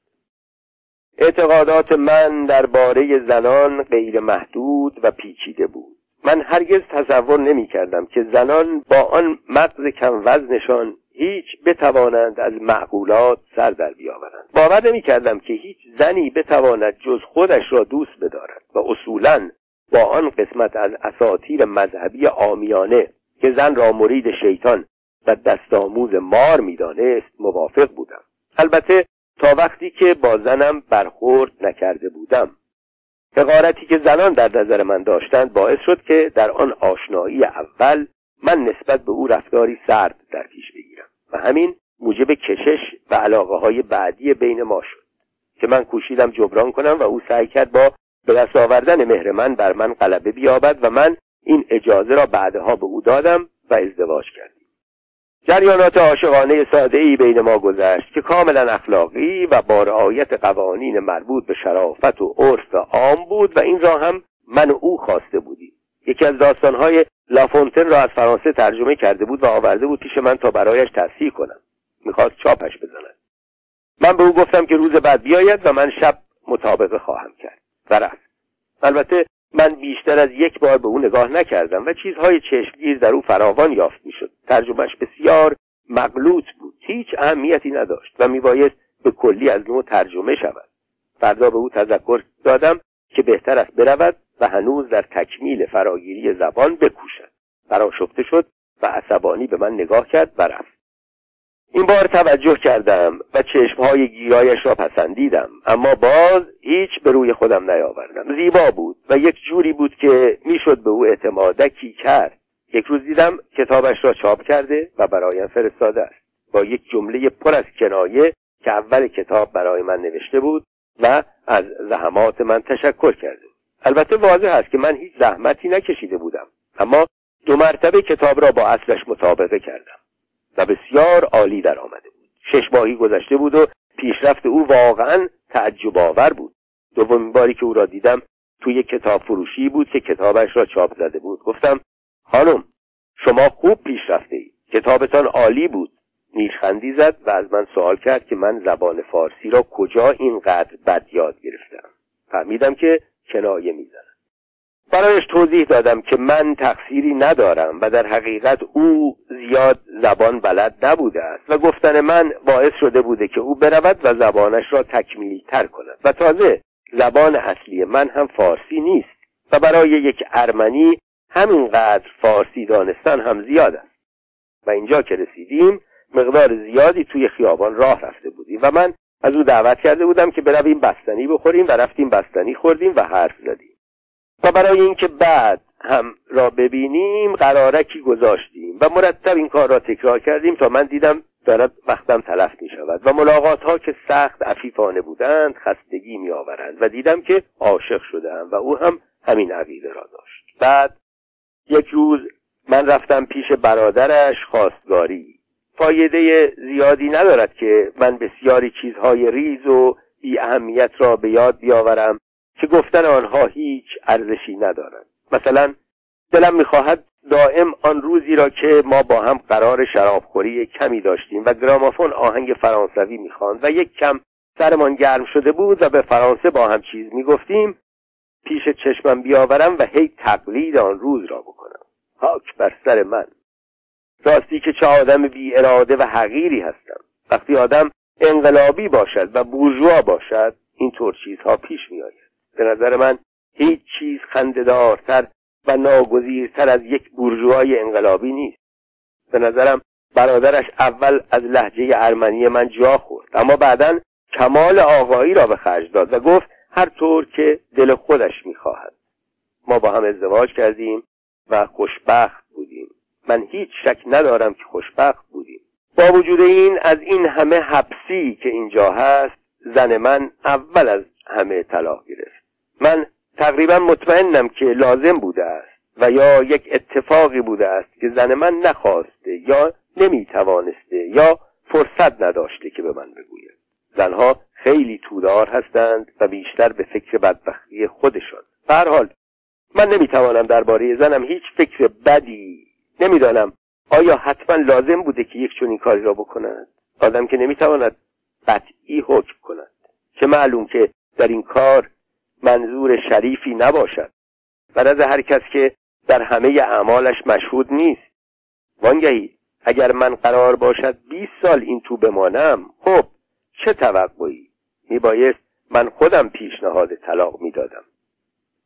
اعتقادات من درباره زنان غیر محدود و پیچیده بود. من هرگز تصور نمی کردم که زنان با آن مغز کم وزنشان هیچ بتوانند از معقولات سر در بیاورند. باور نمی کردم که هیچ زنی بتواند جز خودش را دوست بدارد و اصولا با آن قسمت از اساتیر مذهبی آمیانه که زن را مرید شیطان و دستآموز مار می‌دانست موافق بودم. البته تا وقتی که با زنم برخورد نکرده بودم. حقارتی که زنان در نظر من داشتند باعث شد که در آن آشنایی اول من نسبت به او رفتاری سرد در پیش بگیرم و همین موجب کشش و علاقه های بعدی بین ما شد که من کوشیدم جبران کنم و او سعی کرد با به دست آوردن مهر من بر من غلبه بیابد و من این اجازه را بعدها به او دادم و ازدواج کردیم. جریانات عاشقانه ساده ای بین ما گذشت که کاملا اخلاقی و با رعایت قوانین مربوط به شرافت و عرف عام بود و این را هم من و او خواسته بودیم. یکی از داستانهای لافونتن را از فرانسه ترجمه کرده بود و آورده بود پیش من تا برایش تصحیح کنم. می‌خواست چاپش بزند. من به او گفتم که روز بعد بیاید و من شب مطابقه خواهم کرد. و رفت. البته من بیشتر از یک بار به او نگاه نکردم و چیزهای چشمگیر در او فراوان یافت می‌شد. ترجمهش بسیار مغلوط بود. هیچ اهمیتی نداشت و میبایست به کلی از نوع ترجمه شود. فردا به او تذکر دادم که بهتر است برود و هنوز در تکمیل فراگیری زبان بکوشد. براشفته شد و عصبانی به من نگاه کرد و رفت. این بار توجه کردم و چشمهای گیرایش را پسندیدم اما باز هیچ به روی خودم نیاوردم. زیبا بود و یک جوری بود که می‌شد به او اعتمادکی کرد. یک روز دیدم کتابش را چاپ کرده و برایم فرستاده است. با یک جمله پر از کنایه که اول کتاب برای من نوشته بود و از زحمات من تشکر کرده. البته واضح است که من هیچ زحمتی نکشیده بودم اما دو مرتبه کتاب را با اصلش مطابقه کردم. و بسیار عالی در آمده بود. شش ماهی گذشته بود و پیشرفت او واقعا تعجب آور بود. دومین باری که او را دیدم توی کتاب فروشی بود که کتابش را چاپ زده بود. گفتم خانم شما خوب پیشرفته اید. کتابتان عالی بود. نیشخندی زد و از من سوال کرد که من زبان فارسی را کجا اینقدر بد یاد گرفتم. فهمیدم که کنایه می‌زند برایش توضیح دادم که من تقصیری ندارم و در حقیقت او زیاد زبان بلد نبوده است. و گفتن من باعث شده بوده که او برود و زبانش را تکمیل تر کند. و تازه زبان اصلی من هم فارسی نیست و برای یک ارمنی همینقدر فارسی دانستن هم زیاد است. و اینجا که رسیدیم مقدار زیادی توی خیابان راه رفته بودیم و من از او دعوت کرده بودم که برویم بستنی بخوریم و رفتیم بستنی خوردیم و حرف زدیم. و برای اینکه بعد هم را ببینیم قرارکی گذاشتیم و مرتب این کار را تکرار کردیم تا من دیدم دارد وقتم تلف می شود و ملاقات ها که سخت عفیفانه بودند خستگی می آورند و دیدم که عاشق شدم و او هم همین عقیده را داشت. بعد یک روز من رفتم پیش برادرش خواستگاری. فایده زیادی ندارد که من بسیاری چیزهای ریز و بی اهمیت را به یاد بیاورم. که گفتن آنها هیچ ارزشی ندارند. مثلا دلم می‌خواهد دائم آن روزی را که ما با هم قرار شرابخوری کمی داشتیم و گرامافون آهنگ فرانسوی می‌خواند و یک کم سرمان گرم شده بود و به فرانسه با هم چیز می‌گفتیم پیش چشمم بیاورم و هی تقلید آن روز را بکنم. حاک بر سر من. راستی که چه آدم بی اراده و حقیری هستم. وقتی آدم انقلابی باشد و بورژوا باشد این طور چیزها پیش میآید. به نظر من هیچ چیز خندهدارتر و ناگزیرتر از یک بورژوای انقلابی نیست. به نظرم برادرش اول از لحجه ارمنی من جا خورد. اما بعدا کمال آقایی را به خرج داد و گفت هر طور که دل خودش می‌خواهد. ما با هم ازدواج کردیم و خوشبخت بودیم. من هیچ شک ندارم که خوشبخت بودیم. با وجود این از این همه حبسی که اینجا هست زن من اول از همه طلاق گرفت. من تقریبا مطمئنم که لازم بوده است و یا یک اتفاقی بوده است که زن من نخواسته یا نمی‌توانسته یا فرصت نداشته که به من بگوید. زنها خیلی تودار هستند و بیشتر به فکر بدبختی خودشان. به حال من نمی‌توانم درباره زنم هیچ فکر بدی. نمی‌دانم آیا حتما لازم بوده که یک چنین کاری را بکند؟ آدم که نمی‌تواند قطعی حکم کند. چه معلوم که در این کار منظور شریفی نباشد. و از هر کس که در همه اعمالش مشهود نیست. وانگهی اگر من قرار باشد 20 سال این تو بمانم خب چه توقعی؟ میبایست من خودم پیشنهاد طلاق می‌دادم.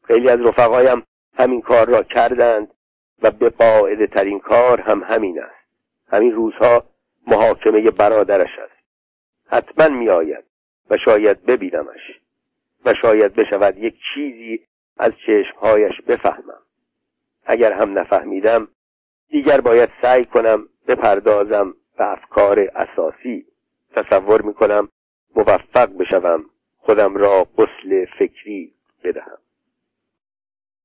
خیلی از رفقایم همین کار را کردند و به قاعده ترین کار هم همین است. همین روزها محاکمه برادرش است. حتما میآید و شاید ببینمش. و شاید بشود یک چیزی از چشمهایش بفهمم. اگر هم نفهمیدم دیگر باید سعی کنم بپردازم به افکار اساسی. تصور می‌کنم موفق بشوم خودم را قسل فکری بدهم.